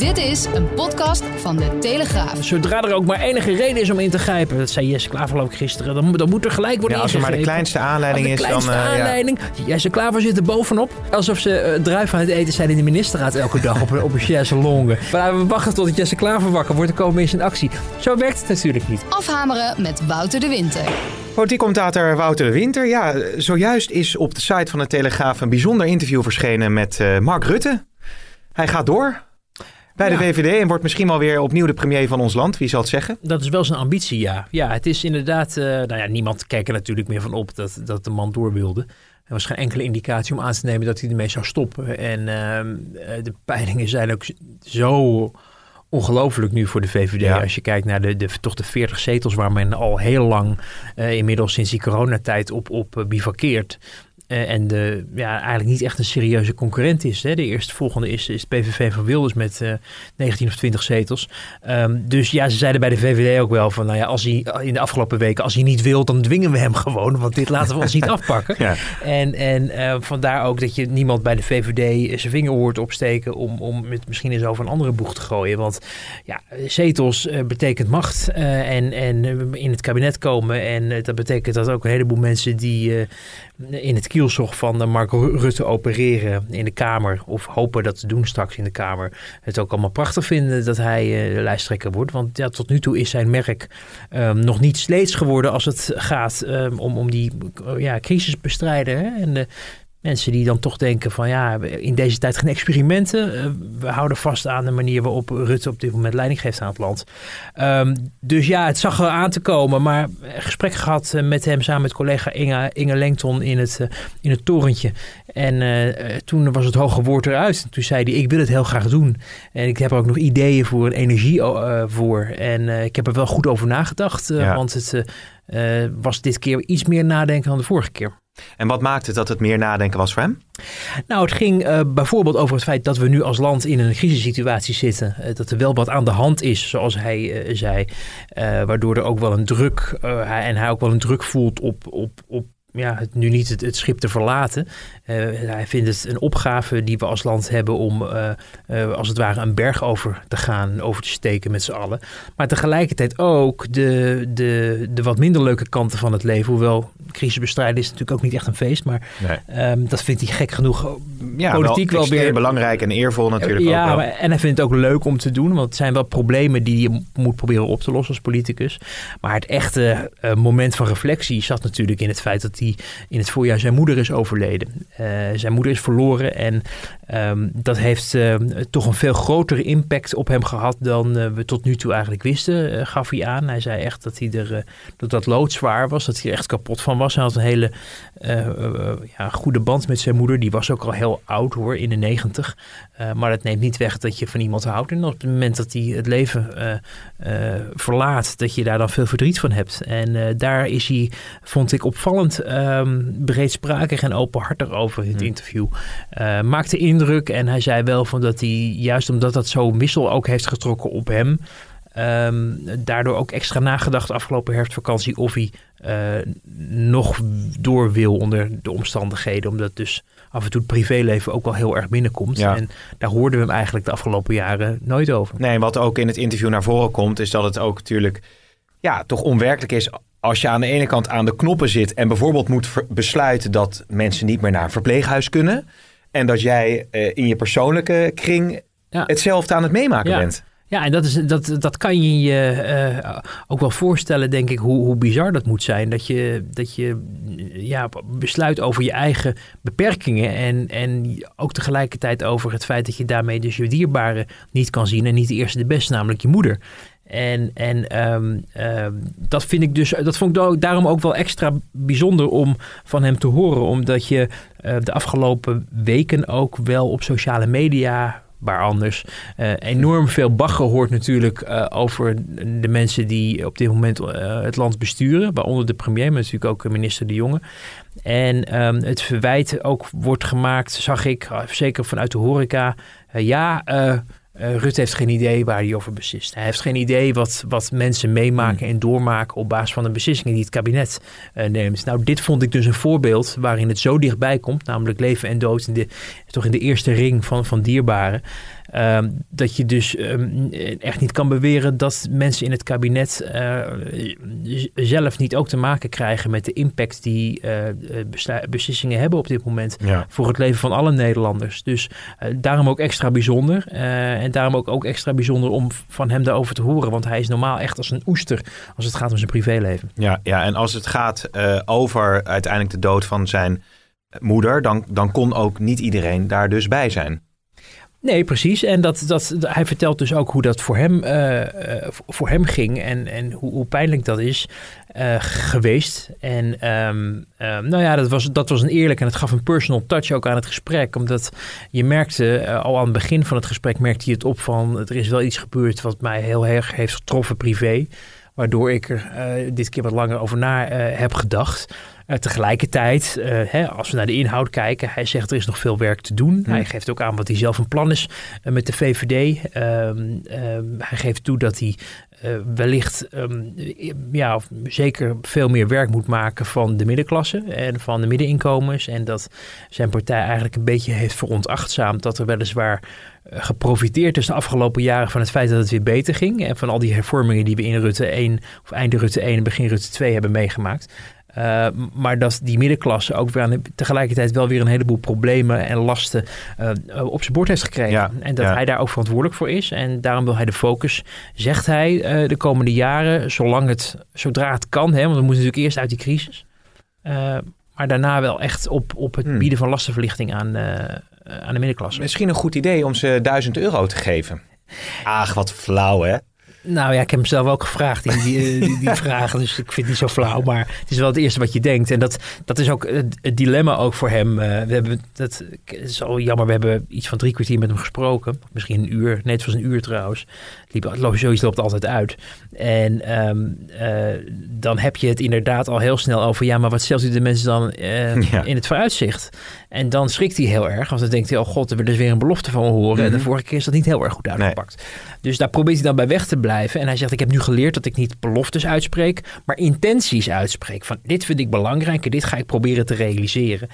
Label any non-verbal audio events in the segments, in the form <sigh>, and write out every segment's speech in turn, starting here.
Dit is een podcast van de Telegraaf. Zodra er ook maar enige reden is om in te grijpen, dat zei Jesse Klaver ook gisteren, dan, dan moet er gelijk worden Ja, als er maar de kleinste aanleiding de is, dan... kleinste eh, ja. aanleiding. Jesse Klaver zit er bovenop. Alsof ze eh, druif aan het eten zijn in de ministerraad elke dag op, een- op een chaise longue. Maar we wachten tot Jesse Klaver wakker wordt. Dan komen we eens in actie. Zo werkt het natuurlijk niet. Afhameren met Wouter de Winter. Politiek commentator Wouter de Winter. Ja, zojuist is op de site van de Telegraaf een bijzonder interview verschenen met eh, Mark Rutte. Hij gaat door bij de. VVD en wordt misschien wel weer opnieuw de premier van ons land. Wie zal het zeggen? Dat is wel zijn ambitie, ja. Ja, het is inderdaad... eh, nou ja, niemand kijkt er natuurlijk meer van op dat, dat de man door wilde. Er was geen enkele indicatie om aan te nemen dat hij ermee zou stoppen. En ehm, eh, de peilingen zijn ook zo ongelooflijk nu voor de VVD. Ja. Als je kijkt naar de, de, toch de 40 zetels waar men al heel lang, eh, inmiddels sinds die coronatijd, op, op eh, bivakkeert. Eh, en de, ja, eigenlijk niet echt een serieuze concurrent is. Hè. De eerste volgende is, is PVV van Wilders met eh 19 of 20 zetels. Ehm, dus ja, ze zeiden bij de VVD ook wel van... nou ja, als hij in de afgelopen weken, als hij niet wil... dan dwingen we hem gewoon, want dit laten we ons niet <laughs> afpakken. Ja. En, en eh, vandaar ook dat je niemand bij de VVD zijn vinger hoort opsteken... om, om het misschien eens over een andere boeg te gooien. Want ja, zetels eh, betekent macht eh, en, en eh, in het kabinet komen. En eh, dat betekent dat ook een heleboel mensen die eh, in het kielzog van eh, Mark Ru- Rutte opereren in de Kamer... of hopen dat te doen straks in de Kamer... het ook allemaal prachtig vinden dat hij eh, de lijsttrekker wordt. Want ja, tot nu toe is zijn merk ehm, nog niet sleets geworden als het gaat ehm, om, om die eh, ja, crisis bestrijden. Hè? En de mensen die dan toch denken van ja, in deze tijd geen experimenten. Eh, we houden vast aan de manier waarop Rutte op dit moment leiding geeft aan het land. Ehm, dus ja, het zag er aan te komen. Maar gesprek gehad eh, met hem samen met collega Inge, Inge Lengton in het, eh, in het torentje. En toen was het hoge woord eruit. Toen zei hij, ik wil het heel graag doen. En ik heb er ook nog ideeën voor, een energie voor. En ik heb er wel goed over nagedacht. Ja. Want het was dit keer iets meer nadenken dan de vorige keer. En wat maakt het dat het meer nadenken was voor hem? Nou, het ging eh, bijvoorbeeld over het feit dat we nu als land in een crisissituatie zitten. Eh, dat er wel wat aan de hand is, zoals hij eh, zei. Waardoor er ook wel een druk, hij, en hij ook wel een druk voelt op, op, op ja, het, nu niet het, schip te verlaten. Hij vindt het een opgave die we als land hebben om als het ware een berg over te gaan, over te steken met z'n allen. Maar tegelijkertijd ook de, de, de wat minder leuke kanten van het leven. Hoewel crisisbestrijden is natuurlijk ook niet echt een feest, maar ehm, dat vindt hij gek genoeg Ja, Politiek wel weer- belangrijk en eervol natuurlijk ja, ook wel. maar- en hij vindt het ook leuk om te doen, want het zijn wel problemen die je moet proberen op te lossen als politicus. Maar het echte eh, moment van reflectie zat natuurlijk in het feit dat hij in het voorjaar zijn moeder is overleden. Eh, zijn moeder is verloren en ehm, dat heeft eh, toch een veel grotere impact op hem gehad dan eh, we tot nu toe eigenlijk wisten, eh, gaf hij aan. Hij zei echt dat hij er, eh, dat dat loodzwaar was, dat hij er echt kapot van was. Hij had een hele ja, goede band met zijn moeder. Die was ook al heel oud hoor, in de negentig. Maar dat neemt niet weg dat je van iemand houdt. En op het moment dat hij het leven verlaat, dat je daar dan veel verdriet van hebt. En daar is hij, vond ik, opvallend ehm breedsprakig en openhartig over in het interview. Eh, maakte indruk en hij zei wel van dat hij, juist omdat dat zo'n wissel ook heeft getrokken op hem. ehm, daardoor ook extra nagedacht afgelopen herfstvakantie of hij eh, nog door wil onder de omstandigheden. Omdat dus af en toe het privéleven ook wel heel erg binnenkomt. Ja. En daar hoorden we hem eigenlijk de afgelopen jaren nooit over. Nee, wat ook in het interview naar voren komt, is dat het ook natuurlijk ja, toch onwerkelijk is als je aan de ene kant aan de knoppen zit en bijvoorbeeld moet besluiten dat mensen niet meer naar een verpleeghuis kunnen. En dat jij eh, in je persoonlijke kring Ja. hetzelfde aan het meemaken Ja. bent. Ja, en dat, is, dat, dat kan je je eh, ook wel voorstellen, denk ik, hoe, hoe bizar dat moet zijn. Dat je, dat je ja, besluit over je eigen beperkingen. En, en ook tegelijkertijd over het feit dat je daarmee dus je dierbaren niet kan zien. En niet de eerste de beste, namelijk je moeder. En, en ehm, ehm, dat vind ik dus, dat vond ik daarom ook wel extra bijzonder om van hem te horen. Omdat je eh, de afgelopen weken ook wel op sociale media waar anders. eh, enorm veel bagger hoort natuurlijk eh, over de mensen die op dit moment het land besturen. Waaronder de premier, maar natuurlijk ook minister De Jonge. En ehm, het verwijt ook wordt gemaakt, zag ik, zeker vanuit de horeca. ja, Uh, Rutte heeft geen idee waar hij over beslist. Hij heeft geen idee wat, wat mensen meemaken en doormaken op basis van de beslissingen die het kabinet uh, neemt. Nou, dit vond ik dus een voorbeeld waarin het zo dichtbij komt, namelijk leven en dood in de, toch in de eerste ring van, van dierbaren. Ehm, dat je dus ehm, echt niet kan beweren dat mensen in het kabinet uh, zelf niet ook te maken krijgen met de impact die uh, beslissingen hebben op dit moment voor het leven van alle Nederlanders. Dus daarom ook extra bijzonder. en daarom ook, ook extra bijzonder om van hem daarover te horen. Want hij is normaal echt als een oester als het gaat om zijn privéleven. Ja, ja en als het gaat over uiteindelijk de dood van zijn moeder, dan, dan kon ook niet iedereen daar dus bij zijn. Nee, precies. En dat, dat, hij vertelt dus ook hoe dat voor hem, uh, voor hem ging en, en hoe, hoe pijnlijk dat is uh, geweest. En um, um, nou ja, dat was, dat was een eerlijk en het gaf een personal touch ook aan het gesprek. Omdat je merkte, al aan het begin van het gesprek merkte hij het op van... er is wel iets gebeurd wat mij heel erg heeft getroffen privé. Waardoor ik er dit keer wat langer over na heb gedacht. Uh, tegelijkertijd, uh, hè, als we naar de inhoud kijken, hij zegt er is nog veel werk te doen. Hij geeft ook aan wat hij zelf een plan is uh, met de VVD. Ehm, ehm, hij geeft toe dat hij wellicht um, ja, zeker veel meer werk moet maken van de middenklasse en van de middeninkomens. En dat zijn partij eigenlijk een beetje heeft veronachtzaamd dat er weliswaar geprofiteerd is de afgelopen jaren van het feit dat het weer beter ging. En van al die hervormingen die we in Rutte 1 of einde Rutte 1 en begin Rutte 2 hebben meegemaakt. Uh, maar dat die middenklasse ook weer aan, tegelijkertijd wel weer een heleboel problemen en lasten uh, op zijn bord heeft gekregen. Ja, en dat ja. hij daar ook verantwoordelijk voor is. En daarom wil hij de focus, zegt hij, uh, de komende jaren, zolang het, zodra het kan, hè, want we moeten natuurlijk eerst uit die crisis. maar daarna wel echt op, op het hmm. bieden van lastenverlichting aan, aan de middenklasse. Misschien een goed idee om ze 1000 euro te geven. Ach, wat flauw hè. Nou ja, ik heb hem zelf ook gevraagd, die, die, die, die <laughs> vragen. Dus ik vind het niet zo flauw. Maar het is wel het eerste wat je denkt. En dat, dat is ook het, het dilemma ook voor hem. Uh, we hebben, dat is al jammer, we hebben iets van drie kwartier met hem gesproken. Misschien een uur. Nee, het was een uur trouwens. Liep, zoiets loopt altijd uit. En um, uh, dan heb je het inderdaad al heel snel over... ja, maar wat stelt u de mensen dan uh, <laughs> ja. in het vooruitzicht? En dan schrikt hij heel erg. Want dan denkt hij, oh god, er wil dus weer een belofte van horen. Mm -hmm. En de mhm. vorige keer is dat niet heel erg goed uitgepakt. Nee. Dus daar probeert hij dan bij weg te blijven. En hij zegt, ik heb nu geleerd dat ik niet beloftes uitspreek... maar intenties uitspreek. Van dit vind ik belangrijk en dit ga ik proberen te realiseren.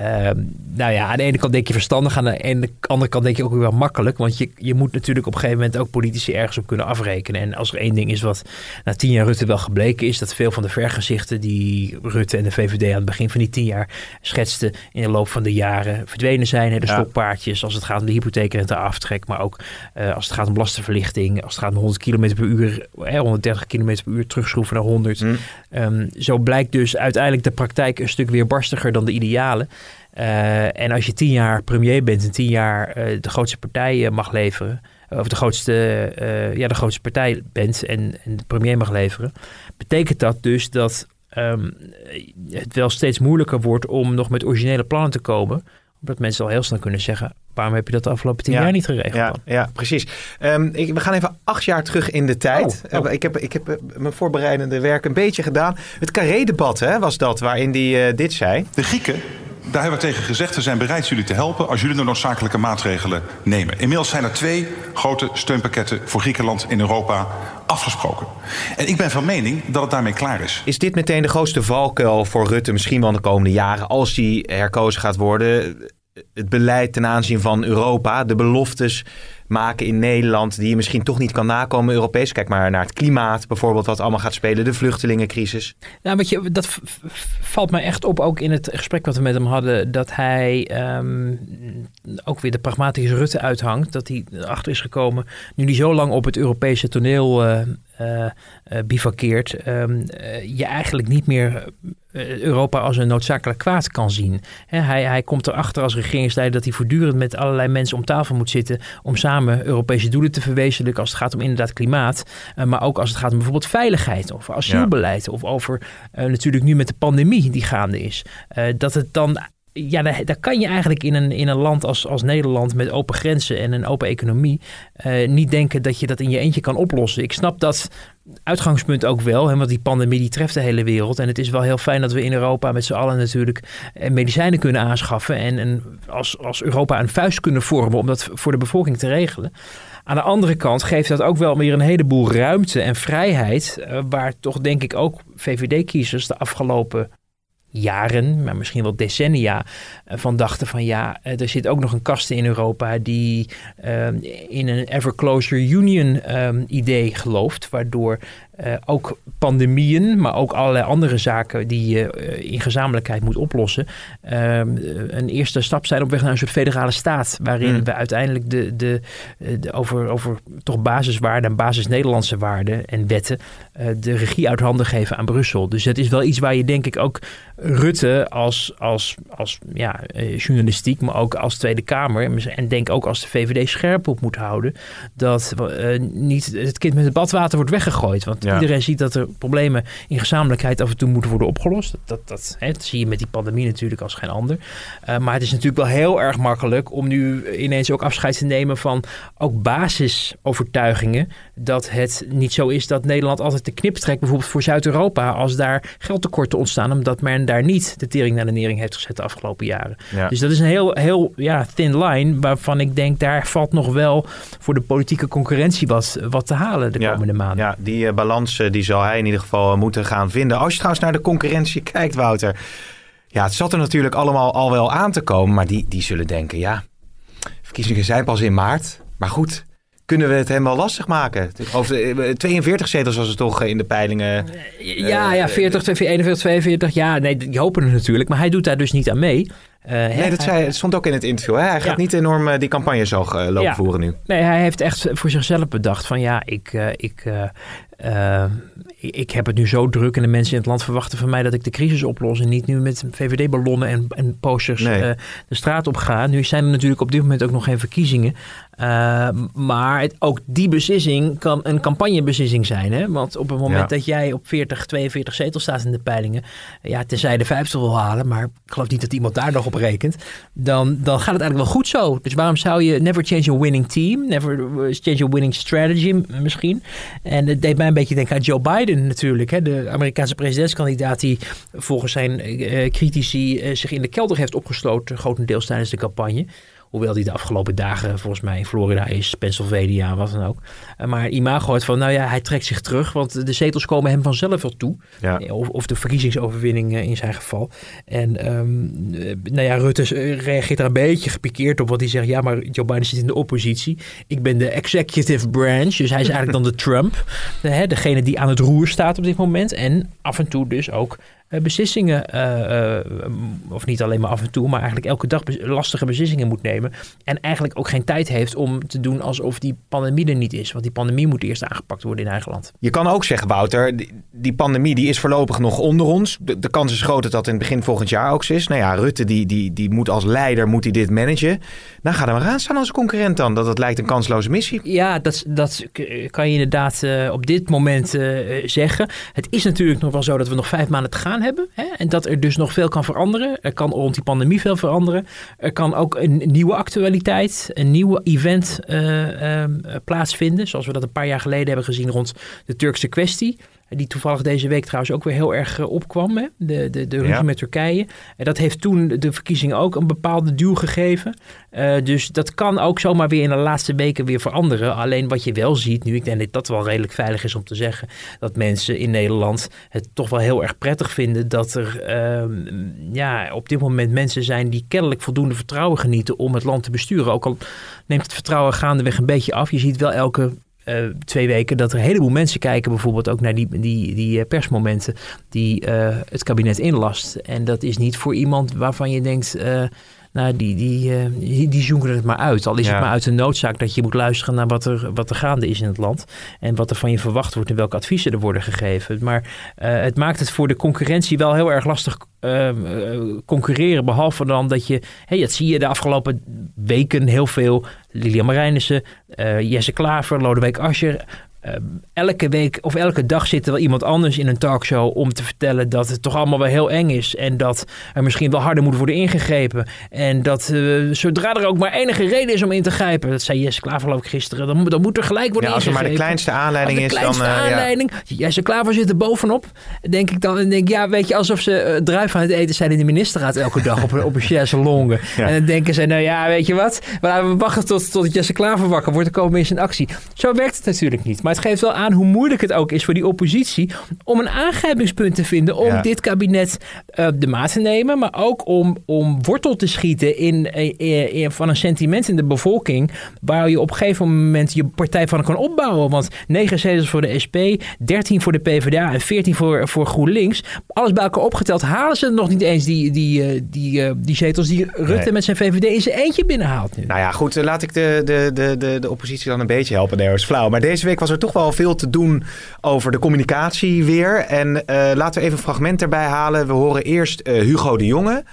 Uh, nou ja, aan de ene kant denk je verstandig. Aan de andere kant denk je ook weer wel makkelijk. Want je, je moet natuurlijk op een gegeven moment ook politici ergens op kunnen afrekenen. En als er één ding is wat na tien jaar Rutte wel gebleken is... dat veel van de vergezichten die Rutte en de VVD aan het begin van die tien jaar schetsten... in de loop van de jaren verdwenen zijn. Hè, de ja. stokpaardjes als het gaat om de hypotheekrente aftrek... maar ook uh, als het gaat om lastenverlichting... als het gaat om 100 km per uur, hè, 130 km per uur terugschroeven naar 100. Mm. Um, zo blijkt dus uiteindelijk de praktijk een stuk weerbarstiger dan de idealen. Uh, en als je tien jaar premier bent en tien jaar uh, de grootste partij mag leveren of de grootste, uh, ja, de grootste partij bent en, en de premier mag leveren, betekent dat dus dat um, het wel steeds moeilijker wordt om nog met originele plannen te komen. Omdat mensen al heel snel kunnen zeggen, waarom heb je dat de afgelopen tien ja, jaar niet geregeld? Ja, ja precies. Um, ik, we gaan even acht jaar terug in de tijd. Oh, oh. Ik, heb, ik heb mijn voorbereidende werk een beetje gedaan. Het Carré-debat was dat, waarin hij uh, dit zei. De Grieken daar hebben we tegen gezegd, we zijn bereid jullie te helpen als jullie de noodzakelijke maatregelen nemen. Inmiddels zijn er twee grote steunpakketten voor Griekenland in Europa afgesproken. En ik ben van mening dat het daarmee klaar is. Is dit meteen de grootste valkuil voor Rutte, misschien wel de komende jaren, als hij herkozen gaat worden? Het beleid ten aanzien van Europa, de beloftes maken in Nederland die je misschien toch niet kan nakomen Europees. Kijk maar naar het klimaat bijvoorbeeld, wat allemaal gaat spelen, de vluchtelingencrisis. Nou, weet je, dat valt mij echt op ook in het gesprek wat we met hem hadden, dat hij um, ook weer de pragmatische Rutte uithangt, dat hij erachter is gekomen, nu hij zo lang op het Europese toneel uh, bivakkeert, um, je eigenlijk niet meer Europa als een noodzakelijk kwaad kan zien. Hij, hij komt erachter als regeringsleider dat hij voortdurend met allerlei mensen om tafel moet zitten om samen Europese doelen te verwezenlijken als het gaat om inderdaad klimaat, uh, maar ook als het gaat om bijvoorbeeld veiligheid of asielbeleid ja. of over uh, natuurlijk nu met de pandemie die gaande is. Dat het dan ja, daar, kan je eigenlijk in een, in een land als, als Nederland met open grenzen en een open economie uh, niet denken dat je dat in je eentje kan oplossen. Ik snap dat uitgangspunt ook wel, hè, want die pandemie die treft de hele wereld. En het is wel heel fijn dat we in Europa met z'n allen natuurlijk eh, medicijnen kunnen aanschaffen. En, en als, als Europa een vuist kunnen vormen om dat voor de bevolking te regelen. Aan de andere kant geeft dat ook wel weer een heleboel ruimte en vrijheid. Uh, waar toch denk ik ook VVD-kiezers de afgelopen jaren, maar misschien wel decennia, eh, van dachten van ja, eh, er zit ook nog een kaste in Europa die uh, in een ever closer union um, idee gelooft, waardoor uh, ook pandemieën, maar ook allerlei andere zaken die je uh, in gezamenlijkheid moet oplossen, uh, een eerste stap zijn op weg naar een soort federale staat, waarin mm. we uiteindelijk de, de, de, over, over toch basiswaarden en basis-Nederlandse waarden en wetten de regie uit handen geven aan Brussel. Dus het is wel iets waar je denk ik ook Rutte als, als, als ja, journalistiek, maar ook als Tweede Kamer en denk ook als de VVD scherp op moet houden, dat niet het kind met het badwater wordt weggegooid. Want ja. Iedereen ziet dat er problemen in gezamenlijkheid af en toe moeten worden opgelost. Dat, dat, hè, dat zie je met die pandemie natuurlijk als geen ander. Uh, maar het is natuurlijk wel heel erg makkelijk om nu ineens ook afscheid te nemen van ook basisovertuigingen. Dat het niet zo is dat Nederland altijd de knip trekt, bijvoorbeeld voor Zuid-Europa, als daar geldtekorten ontstaan, omdat men daar niet de tering naar de nering heeft gezet de afgelopen jaren. Ja. Dus dat is een heel, heel ja, thin line, waarvan ik denk daar valt nog wel voor de politieke concurrentie wat, wat te halen de ja. komende maanden. Ja, die uh, balans balans die zal hij in ieder geval moeten gaan vinden. Als je trouwens naar de concurrentie <laughs> kijkt, Wouter. Ja, het zat er natuurlijk allemaal al wel aan te komen. Maar die, die zullen denken, ja, verkiezingen zijn pas in maart. Maar goed, kunnen we het hem wel lastig maken? Over 42 zetels was het toch in de peilingen. Ja, ja 40, 41, 42. Ja, nee, die hopen er natuurlijk. Maar hij doet daar dus niet aan mee. Uh, nee, dat zei, het stond ook in het interview. Hè? Hij gaat niet enorm uh, die campagne zo uh, lopen ja. voeren nu. Nee, hij heeft echt voor zichzelf bedacht van ja, ik, ik, ik heb het nu zo druk en de mensen in het land verwachten van mij dat ik de crisis oplos en niet nu met VVD-ballonnen en, en posters nee. de straat op ga. Nu zijn er natuurlijk op dit moment ook nog geen verkiezingen. Uh, maar het, ook die beslissing kan een campagnebeslissing zijn. Hè? Want op het moment ja. dat jij op 40, 42 zetels staat in de peilingen, ja, tenzij de 50 wil halen, maar ik geloof niet dat iemand daar nog op rekent, dan, dan gaat het eigenlijk wel goed zo. Dus waarom zou je never change a winning team, never change a winning strategy misschien? En het deed mij een beetje denken aan Joe Biden natuurlijk, hè? de Amerikaanse presidentskandidaat die volgens zijn uh, critici uh, zich in de kelder heeft opgesloten, grotendeels tijdens de campagne. Hoewel die de afgelopen dagen volgens mij in Florida is, Pennsylvania, wat dan ook. Maar imago het van, nou ja, hij trekt zich terug, want de zetels komen hem vanzelf wel toe. Ja. Of, of, de verkiezingsoverwinning in zijn geval. En um, nou ja, Rutte reageert daar een beetje gepikeerd op, want hij zegt, ja, maar Joe Biden zit in de oppositie. Ik ben de executive branch, dus hij is eigenlijk dan de <laughs> Trump. De, degene die aan het roer staat op dit moment. En af en toe dus ook beslissingen, uh, uh, of niet alleen maar af en toe, maar eigenlijk elke dag lastige beslissingen moet nemen. En eigenlijk ook geen tijd heeft om te doen alsof die pandemie er niet is. Want die pandemie moet eerst aangepakt worden in eigen land. Je kan ook zeggen, Wouter, die, pandemie die is voorlopig nog onder ons. De, de, kans is groot dat dat in het begin volgend jaar ook zo is. Nou ja, Rutte die, die, die moet als leider moet hij dit managen. Nou, ga er maar aan staan als concurrent dan. Dat het lijkt een kansloze missie. Ja, dat, dat kan je inderdaad op dit moment zeggen. Het is natuurlijk nog wel zo dat we nog vijf maanden te gaan hebben. Hè? En dat er dus nog veel kan veranderen. Er kan rond die pandemie veel veranderen. Er kan ook een nieuwe actualiteit, een nieuwe event uh, uh, plaatsvinden. Zoals we dat een paar jaar geleden hebben gezien rond de Turkse kwestie. Die toevallig deze week trouwens ook weer heel erg opkwam. Hè? De, de, de ruzie ja. met Turkije. En dat heeft toen de verkiezingen ook een bepaalde duw gegeven. Uh, dus dat kan ook zomaar weer in de laatste weken weer veranderen. Alleen wat je wel ziet nu, ik denk dat dat wel redelijk veilig is om te zeggen. Dat mensen in Nederland het toch wel heel erg prettig vinden. Dat er uh, ja, op dit moment mensen zijn die kennelijk voldoende vertrouwen genieten om het land te besturen. Ook al neemt het vertrouwen gaandeweg een beetje af. Je ziet wel elke uh, twee weken dat er een heleboel mensen kijken, bijvoorbeeld ook naar die, die, die persmomenten die uh, het kabinet inlast. En dat is niet voor iemand waarvan je denkt. Nou, die, die, uh, die, die zoeken het maar uit. Al is ja. het maar uit de noodzaak dat je moet luisteren naar wat er, wat er gaande is in het land. En wat er van je verwacht wordt en welke adviezen er worden gegeven. Maar uh, het maakt het voor de concurrentie wel heel erg lastig uh, concurreren. Behalve dan dat je, hey, dat zie je de afgelopen weken heel veel. Lilian Marijnissen, Jesse Klaver, Lodewijk Asscher. Eh, elke week of elke dag zit er wel iemand anders in een talkshow om te vertellen dat het toch allemaal wel heel eng is. En dat er misschien wel harder moet worden ingegrepen. En dat eh, zodra er ook maar enige reden is om in te grijpen, dat zei Jesse Klaver ik gisteren, dan, moet- dan moet er gelijk worden Ja, als er maar de ingegrepen. kleinste aanleiding de is, dan... kleinste eh, ja. aanleiding. Jesse Klaver zit er bovenop. Denk ik dan. En denk ja, weet je, alsof ze eh, druif aan het eten zijn in de ministerraad elke dag op, een- op een <laughs> chaiselongue. Ja. En dan denken ze, nou ja, weet je wat? We wachten tot, tot Jesse Klaver wakker wordt. Dan komen we eens in actie. Zo werkt het natuurlijk niet. Maar het geeft wel aan hoe moeilijk het ook is voor die oppositie om een aangrijpingspunt te vinden om Ja. dit kabinet eh, de maat te nemen. Maar ook om, om wortel te schieten in, in, in- van een sentiment in de bevolking. Waar je op een gegeven moment je partij van kan opbouwen. Want 9 zetels voor de SP, 13 voor de PvdA en 14 voor, voor GroenLinks. Alles bij elkaar opgeteld halen ze nog niet eens die, die, eh, die, eh, die zetels die Rutte Nee. met zijn VVD in zijn eentje binnenhaalt nu. Nou ja, goed, eh, laat ik de, de, de, de, de oppositie dan een beetje helpen. Nee, is flauw. Maar deze week was er toch wel veel te doen over de communicatie weer. En eh, laten we even een fragment erbij halen. We horen eerst eh, Hugo de Jonge.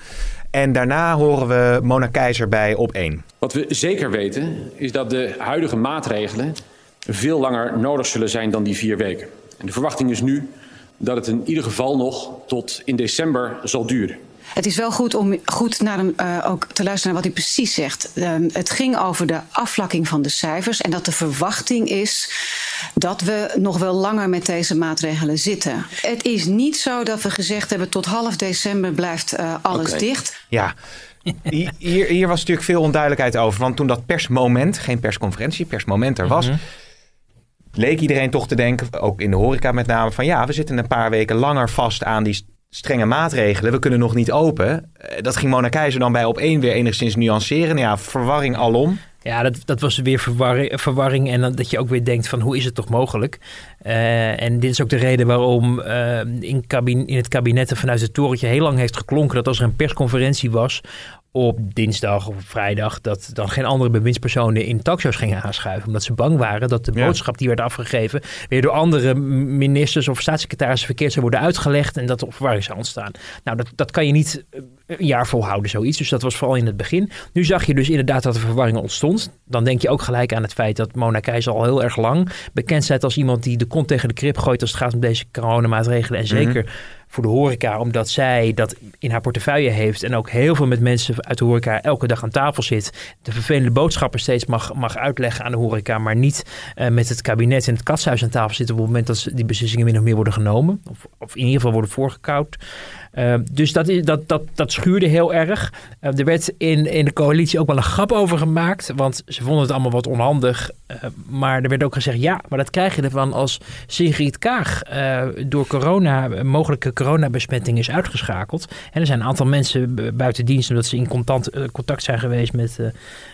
En daarna horen we Mona Keizer bij op 1. Wat we zeker weten is dat de huidige maatregelen veel langer nodig zullen zijn dan die vier weken. En de verwachting is nu dat het in ieder geval nog tot in december zal duren. Het is wel goed om goed naar hem, eh, ook te luisteren naar wat hij precies zegt. Ehm, het ging over de afvlakking van de cijfers en dat de verwachting is dat we nog wel langer met deze maatregelen zitten. Het is niet zo dat we gezegd hebben tot half december blijft eh, alles dicht. Ja, hier, hier was natuurlijk veel onduidelijkheid over. Want toen dat persmoment, geen persconferentie, persmoment er was... leek iedereen toch te denken, ook in de horeca met name... van ja, we zitten een paar weken langer vast aan die strenge maatregelen. We kunnen nog niet open. Eh, Dat ging Mona Keizer dan bij op één weer enigszins nuanceren. Ja, verwarring alom. Ja, dat, dat was weer verwarring, verwarring. En dat je ook weer denkt van hoe is het toch mogelijk? Eh, en dit is ook de reden waarom eh, in, kabin, in het kabinet vanuit het torentje heel lang heeft geklonken... dat als er een persconferentie was op dinsdag of op vrijdag... dat dan geen andere bewindspersonen in talkshows gingen aanschuiven. Omdat ze bang waren dat de Ja. boodschap die werd afgegeven... weer door andere ministers of staatssecretarissen verkeerd zou worden uitgelegd... en dat er verwarring zou ontstaan. Nou, dat, dat kan je niet eh, een jaar volhouden, zoiets. Dus dat was vooral in het begin. Nu zag je dus inderdaad dat er verwarring ontstond. Dan denk je ook gelijk aan het feit dat Mona Keizer al heel erg lang bekend staat als iemand die de kont tegen de krip gooit als het gaat om deze coronamaatregelen. En zeker voor de horeca, omdat zij dat in haar portefeuille heeft en ook heel veel met mensen uit de horeca elke dag aan tafel zit. De vervelende boodschappen steeds mag, mag uitleggen aan de horeca, maar niet eh, met het kabinet en het katshuis aan tafel zitten op het moment dat die beslissingen min of meer worden genomen. Of, of in ieder geval worden voorgekoud. Eh, dus dat, dat, dat, dat schuurde heel erg. Eh, er werd in, in de coalitie ook wel een grap over gemaakt. Want ze vonden het allemaal wat onhandig. Eh, maar er werd ook gezegd: ja, maar dat krijg je ervan als Sigrid Kaag eh, door corona, mogelijke coronabesmetting is uitgeschakeld. En er zijn een aantal mensen bu- buiten dienst omdat ze in contact, eh, contact zijn geweest met, eh,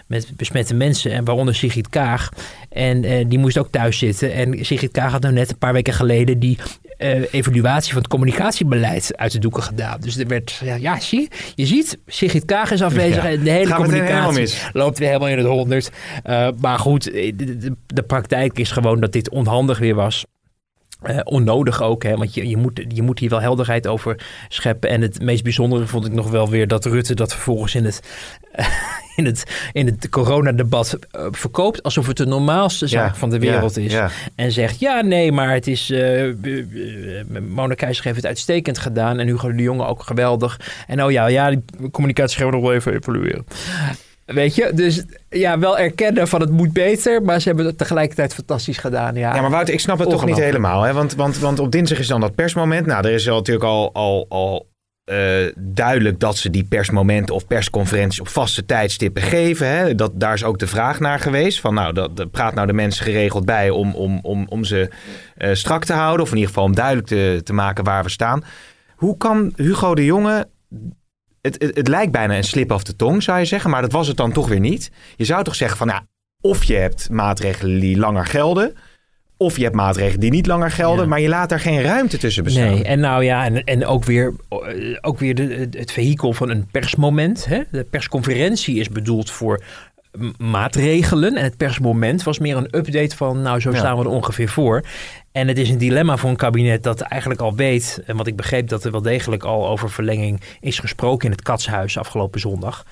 met besmette mensen. En waaronder Sigrid Kaag. En die moest ook thuis zitten. En Sigrid Kaag had nou net een paar weken geleden die eh, evaluatie van het communicatiebeleid uit de doeken gedaan. Dus er werd, ja, ja zie, je ziet, Sigrid Kaag is afwezig Ja. en de hele communicatie loopt weer helemaal in het honderd. Eh, maar goed, eh, de, de, de praktijk is gewoon dat dit onhandig weer was. Eh, onnodig ook, hè? want je, je, moet, je moet hier wel helderheid over scheppen. En het meest bijzondere vond ik nog wel weer dat Rutte dat vervolgens in het, <laughs> in het, in het coronadebat eh, verkoopt. Alsof het de normaalste zaak Ja, van de wereld ja, is. ja. En zegt, ja nee, maar het is... eh uh, Mona Keizer heeft het uitstekend gedaan. En Hugo de Jonge ook geweldig. En oh ja, ja die communicatie gaan we nog wel even evalueren. Weet je, dus ja, wel erkennen van het moet beter, maar ze hebben het tegelijkertijd fantastisch gedaan. Ja, Ja, maar Wouter, ik snap het toch niet helemaal. Hè? Want, want, want op dinsdag is dan dat persmoment. Nou, er is al natuurlijk al, al, al eh, duidelijk dat ze die persmomenten of persconferenties op vaste tijdstippen geven. Hè? Dat, daar is ook de vraag naar geweest. Van nou, dat, dat praat nou de mensen geregeld bij om, om, om, om ze eh, strak te houden. Of in ieder geval om duidelijk te, te maken waar we staan. Hoe kan Hugo de Jonge het, het, het lijkt bijna een slip of de tong, zou je zeggen. Maar dat was het dan toch weer niet. Je zou toch zeggen van, nou, of je hebt maatregelen die langer gelden. Of je hebt maatregelen die niet langer gelden. Ja. Maar je laat daar geen ruimte tussen bestaan. Nee, en nou ja, en, en ook weer, ook weer de, het vehikel van een persmoment. Hè? De persconferentie is bedoeld voor maatregelen. En het persmoment was meer een update van, nou, zo staan we er ongeveer voor. En het is een dilemma voor een kabinet dat eigenlijk al weet, want ik begreep dat er wel degelijk al over verlenging is gesproken in het Katshuis afgelopen zondag.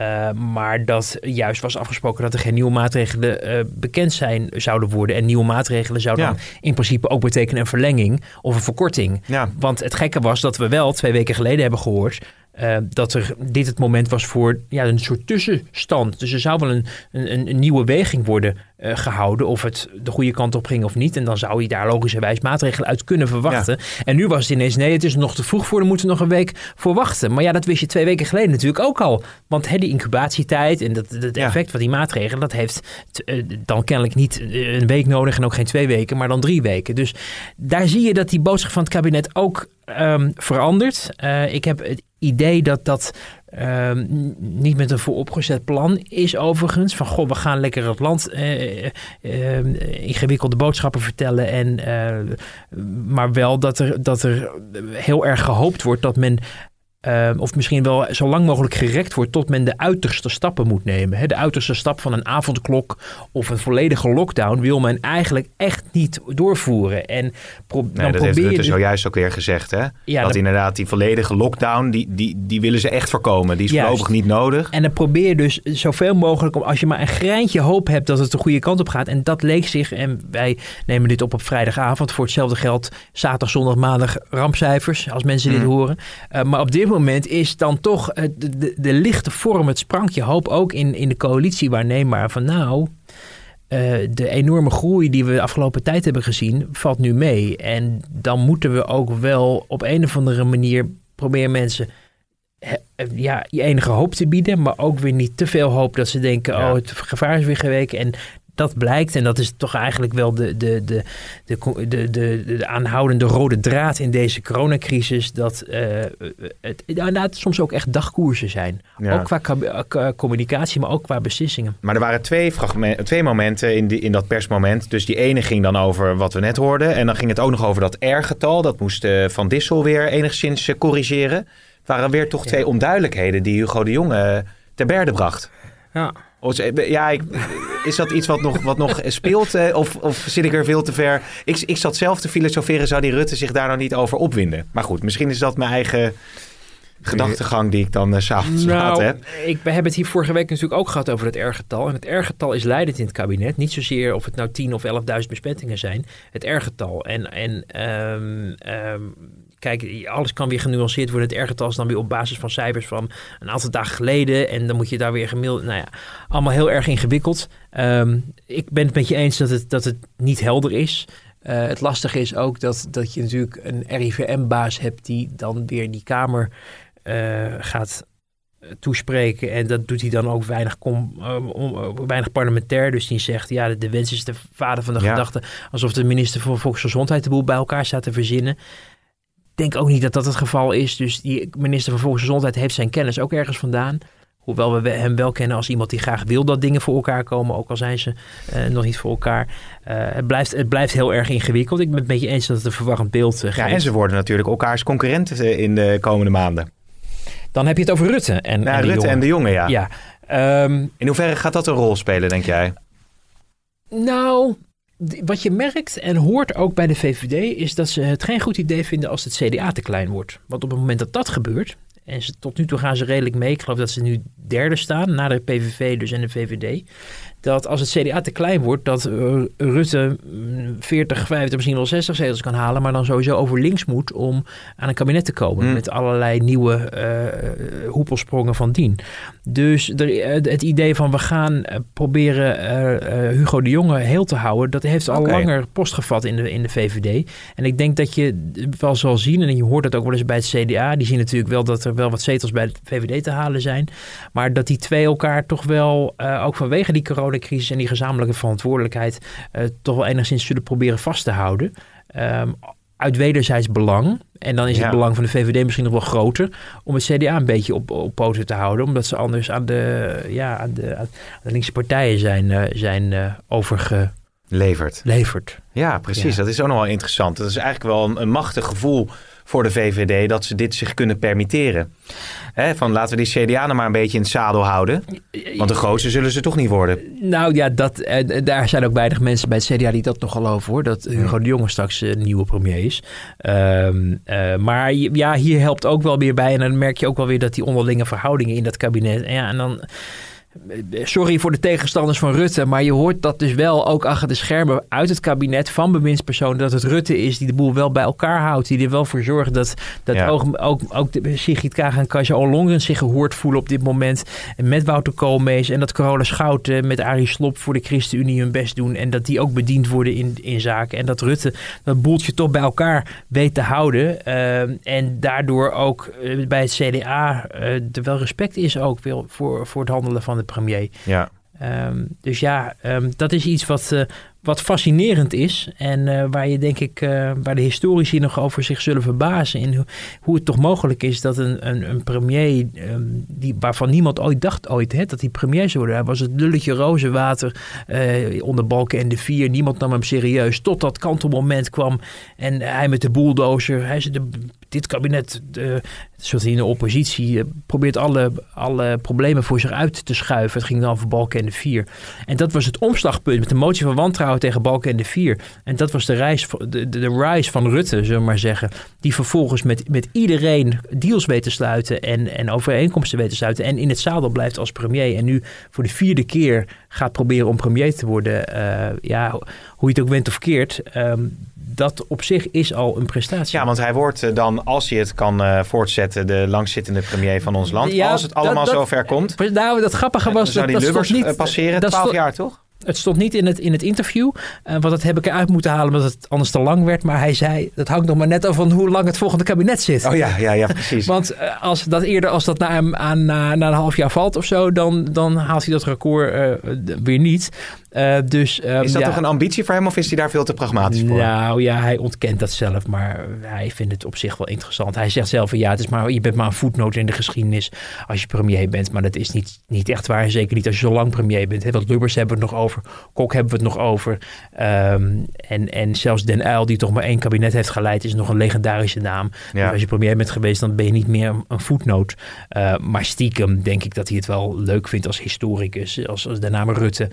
Uh, maar dat juist was afgesproken dat er geen nieuwe maatregelen uh, bekend zijn zouden worden. En nieuwe maatregelen zouden ja. dan in principe ook betekenen een verlenging of een verkorting. Ja. Want het gekke was dat we wel twee weken geleden hebben gehoord uh, dat er dit het moment was voor ja, een soort tussenstand. Dus er zou wel een, een, een nieuwe weging worden uh, gehouden. Of het de goede kant op ging of niet. En dan zou je daar logischerwijs maatregelen uit kunnen verwachten. Ja. En nu was het ineens: nee, het is nog te vroeg voor. Dan moeten we nog een week voor wachten. Maar ja, dat wist je twee weken geleden natuurlijk ook al. Want hè, die incubatietijd en dat, het effect ja. van die maatregelen. dat heeft uh, dan kennelijk niet een week nodig. En ook geen twee weken, maar dan drie weken. Dus daar zie je dat die boodschap van het kabinet ook um, verandert. Uh, ik heb het idee dat dat um, niet met een vooropgezet plan is overigens. Van goh, we gaan lekker het land uh, uh, ingewikkelde boodschappen vertellen. En, maar wel dat er, dat er heel erg gehoopt wordt dat men uh, of misschien wel zo lang mogelijk gerekt wordt tot men de uiterste stappen moet nemen. He, de uiterste stap van een avondklok of een volledige lockdown wil men eigenlijk echt niet doorvoeren. En pro nee, dan dat probeer heeft Rutte zojuist ook weer gezegd. Hè? Ja, dat inderdaad die volledige lockdown, die, die, die willen ze echt voorkomen. Die is Juist. voorlopig niet nodig. En dan probeer je dus zoveel mogelijk, om, als je maar een greintje hoop hebt dat het de goede kant op gaat. En dat leek zich, en wij nemen dit op op vrijdagavond. Voor hetzelfde geld zaterdag, zondag, maandag rampcijfers, als mensen dit Mm. horen. Uh, maar op dit moment is dan toch uh, de, de, de lichte vorm, het sprankje hoop ook in, in de coalitie waarneembaar. Van nou, uh, de enorme groei die we de afgelopen tijd hebben gezien, valt nu mee. En dan moeten we ook wel op een of andere manier proberen mensen eh, ja, enige hoop te bieden, maar ook weer niet te veel hoop dat ze denken, Ja. oh, het gevaar is weer geweken. En dat blijkt, en dat is toch eigenlijk wel de, de, de, de, de, de, de aanhoudende rode draad in deze coronacrisis, dat uh, het inderdaad soms ook echt dagkoersen zijn. Ja. Ook qua communicatie, maar ook qua beslissingen. Maar er waren twee, fragmen- twee momenten in, die, in dat persmoment. Dus die ene ging dan over wat we net hoorden. En dan ging het ook nog over dat R-getal. Dat moest eh, Van Dissel weer enigszins eh, corrigeren. Het waren weer toch twee onduidelijkheden die Hugo de Jonge eh, ter berde bracht. Ja. Of- Ja, ik, is dat iets wat nog, wat nog speelt? eh, Of, of zit ik er veel te ver? Ik, ik zat zelf te filosoferen, zou die Rutte zich daar nou niet over opwinden? Maar goed, misschien is dat mijn eigen gedachtegang die ik dan uh, s'avonds laat Nou, heb. ik, we hebben het hier vorige week natuurlijk ook gehad over het R-getal. En het R-getal is leidend in het kabinet. Niet zozeer of het nou 10 of 11.000 besmettingen zijn. Het R-getal. En, en ehm, ehm, kijk, alles kan weer genuanceerd worden. Het R-getal is dan weer op basis van cijfers van een aantal dagen geleden. En dan moet je daar weer gemiddeld... Nou ja, allemaal heel erg ingewikkeld. Ehm, ik ben het met je eens dat het, dat het niet helder is. Uh, het lastige is ook dat, dat je natuurlijk een RIVM-baas hebt die dan weer die Kamer uh, gaat toespreken. En dat doet hij dan ook weinig, weinig parlementair. Dus die zegt, ja, de, de wens is de vader van de ja. gedachte. Alsof de minister van Volksgezondheid de boel bij elkaar staat te verzinnen. Ik denk ook niet dat dat het geval is. Dus die minister van Volksgezondheid heeft zijn kennis ook ergens vandaan. Hoewel we hem wel kennen als iemand die graag wil dat dingen voor elkaar komen. Ook al zijn ze uh, nog niet voor elkaar. Uh, het, blijft, het blijft heel erg ingewikkeld. Ik ben het met je eens dat het een verwarrend beeld uh, Ja, en ze worden natuurlijk elkaars concurrenten in de komende maanden. Dan heb je het over Rutte en, ja, en de Rutte jongen. en de jongen, ja. ja. Um, in hoeverre gaat dat een rol spelen, denk jij? Nou, wat je merkt en hoort ook bij de VVD... is dat ze het geen goed idee vinden als het CDA te klein wordt. Want op het moment dat dat gebeurt... En ze, tot nu toe gaan ze redelijk mee. Ik geloof dat ze nu derde staan, na de PVV dus en de VVD. Dat als het CDA te klein wordt, dat uh, Rutte 40, 50, misschien wel 60 zetels kan halen. Maar dan sowieso over links moet om aan een kabinet te komen. Mm. Met allerlei nieuwe uh, hoepelsprongen van dien. Dus er, het idee van we gaan proberen uh, Hugo de Jonge heel te houden. Dat heeft al okay. langer postgevat in de, in de VVD. En ik denk dat je wel zal zien, en je hoort het ook wel eens bij het CDA. Die zien natuurlijk wel dat er wel wat zetels bij de VVD te halen zijn. Maar dat die twee elkaar toch wel, uh, ook vanwege die coronacrisis en die gezamenlijke verantwoordelijkheid, uh, toch wel enigszins zullen proberen vast te houden. Um, uit wederzijds belang. En dan is ja. het belang van de VVD misschien nog wel groter om het CDA een beetje op, op poten te houden. Omdat ze anders aan de, ja, aan de, aan de linkse partijen zijn, uh, zijn uh, overge... Levert. Levert. Ja, precies. Ja. Dat is ook nog wel interessant. Dat is eigenlijk wel een, een machtig gevoel voor de VVD dat ze dit zich kunnen permitteren. Hè, van laten we die CDA maar een beetje in het zadel houden. Want de grootste zullen ze toch niet worden. Nou ja, dat, eh, daar zijn ook weinig mensen bij het CDA die dat nog geloven hoor. Dat Hugo de Jonge straks een nieuwe premier is. Ehm, eh, maar ja, hier helpt ook wel weer bij. En dan merk je ook wel weer dat die onderlinge verhoudingen in dat kabinet. En ja, en dan sorry voor de tegenstanders van Rutte, maar je hoort dat dus wel ook achter de schermen uit het kabinet van bewindspersonen dat het Rutte is die de boel wel bij elkaar houdt, die er wel voor zorgt dat, dat ook, ook, ook de Sigrid Kaag en Kaja Ollongren zich gehoord voelen op dit moment en met Wouter Koolmees en dat Carola Schouten met Arie Slob voor de ChristenUnie hun best doen en dat die ook bediend worden in, in zaken en dat Rutte dat boeltje toch bij elkaar weet te houden uh, en daardoor ook bij het CDA uh, er wel respect is ook voor, voor het handelen van de premier. Ja. Um, dus ja, um, dat is iets wat, uh, wat fascinerend is. En uh, waar je denk ik, uh, waar de historici nog over zich zullen verbazen. In hoe, hoe het toch mogelijk is dat een, een, een premier, um, die, waarvan niemand ooit dacht ooit, hè, dat hij premier zou worden. Hij was het lulletje rozenwater onder Balken en de Vier. Niemand nam hem serieus. Tot dat kantelmoment kwam. En hij met de bulldozer. Hij de, dit kabinet, de, zoals in de oppositie, probeert alle, alle problemen voor zich uit te schuiven. Het ging dan over Balken en de Vier. En dat was het omslagpunt met de motie van wantrouwen tegen Balken en de Vier. En dat was de, reis, de, de, rise van Rutte, zullen we maar zeggen. Die vervolgens met, met iedereen deals weet te sluiten en, en overeenkomsten weet te sluiten. En in het zadel blijft als premier. En nu voor de vierde keer gaat proberen om premier te worden. Uh, ja, hoe je het ook went of keert. Um, dat op zich is al een prestatie. Ja, want hij wordt dan, als hij het kan uh, voortzetten, de langzittende premier van ons land. Ja, als het allemaal dat, zover komt. Nou, dat grappige was... Dan zou die dat, dat niet passeren, dat 12 jaar toch? Het stond niet in het, in het interview, uh, want dat heb ik eruit moeten halen omdat het anders te lang werd. Maar hij zei, dat hangt nog maar net af van hoe lang het volgende kabinet zit. Oh ja, ja, ja precies. <laughs> want uh, als dat eerder, als dat na, aan, na, na een half jaar valt of zo, dan, dan haalt hij dat record uh, weer niet. Uh, dus, um, is dat ja. toch een ambitie voor hem of is hij daar veel te pragmatisch voor? Nou ja, hij ontkent dat zelf, maar hij vindt het op zich wel interessant. Hij zegt zelf van ja, het is maar, je bent maar een voetnoot in de geschiedenis als je premier bent. Maar dat is niet, niet echt waar, zeker niet als je zo lang premier bent. Want Lubbers hebben we het nog over, Kok hebben we het nog over. Um, en, en zelfs Den Uyl, die toch maar één kabinet heeft geleid, is nog een legendarische naam. Ja. Dus als je premier bent geweest, dan ben je niet meer een voetnoot. Uh, maar stiekem denk ik dat hij het wel leuk vindt als historicus, als, als de naam Rutte,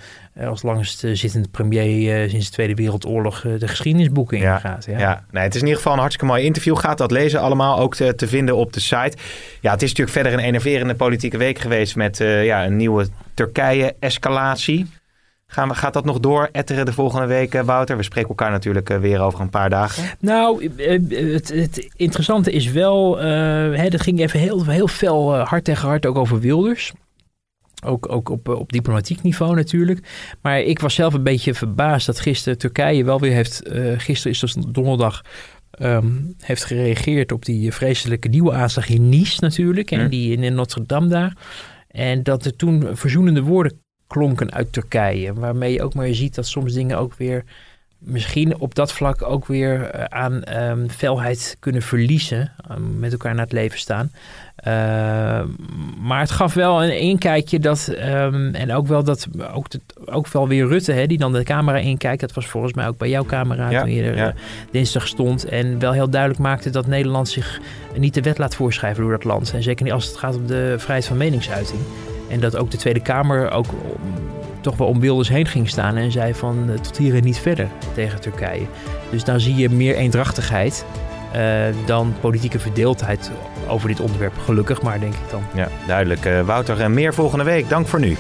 als langst zittende premier uh, sinds de Tweede Wereldoorlog uh, de geschiedenisboeken ja, ingaat. Ja, ja. Nee, het is in ieder geval een hartstikke mooi interview. Gaat dat lezen allemaal ook te, te vinden op de site. Ja, het is natuurlijk verder een enerverende politieke week geweest met uh, ja, een nieuwe Turkije-escalatie. Gaan we, gaat dat nog door etteren de volgende week, Wouter? We spreken elkaar natuurlijk weer over een paar dagen. Nou, het, het interessante is wel, hè, dat ging even heel, heel fel hard tegen hard ook over Wilders. Ook, ook op, op diplomatiek niveau natuurlijk. Maar ik was zelf een beetje verbaasd dat gisteren Turkije wel weer heeft. Uh, gisteren is dus donderdag. Um, heeft gereageerd op die vreselijke nieuwe aanslag in Nice natuurlijk. En die in Notre Dame daar. En dat er toen verzoenende woorden klonken uit Turkije. Waarmee je ook maar ziet dat soms dingen ook weer misschien op dat vlak ook weer aan um, felheid kunnen verliezen. Um, met elkaar naar het leven staan. Uh, maar het gaf wel een inkijkje dat, um, en ook wel dat, ook, ook wel weer Rutte, hè, die dan de camera inkijkt. Dat was volgens mij ook bij jouw camera ja, toen je er ja. dinsdag stond. En wel heel duidelijk maakte dat Nederland zich niet de wet laat voorschrijven door dat land. En zeker niet als het gaat om de vrijheid van meningsuiting. En dat ook de Tweede Kamer ook toch wel om Wilders heen ging staan en zei van uh, tot hier en niet verder tegen Turkije. Dus dan zie je meer eendrachtigheid uh, dan politieke verdeeldheid over dit onderwerp. Gelukkig maar, denk ik dan. Ja, duidelijk. Uh, Wouter, meer volgende week. Dank voor nu.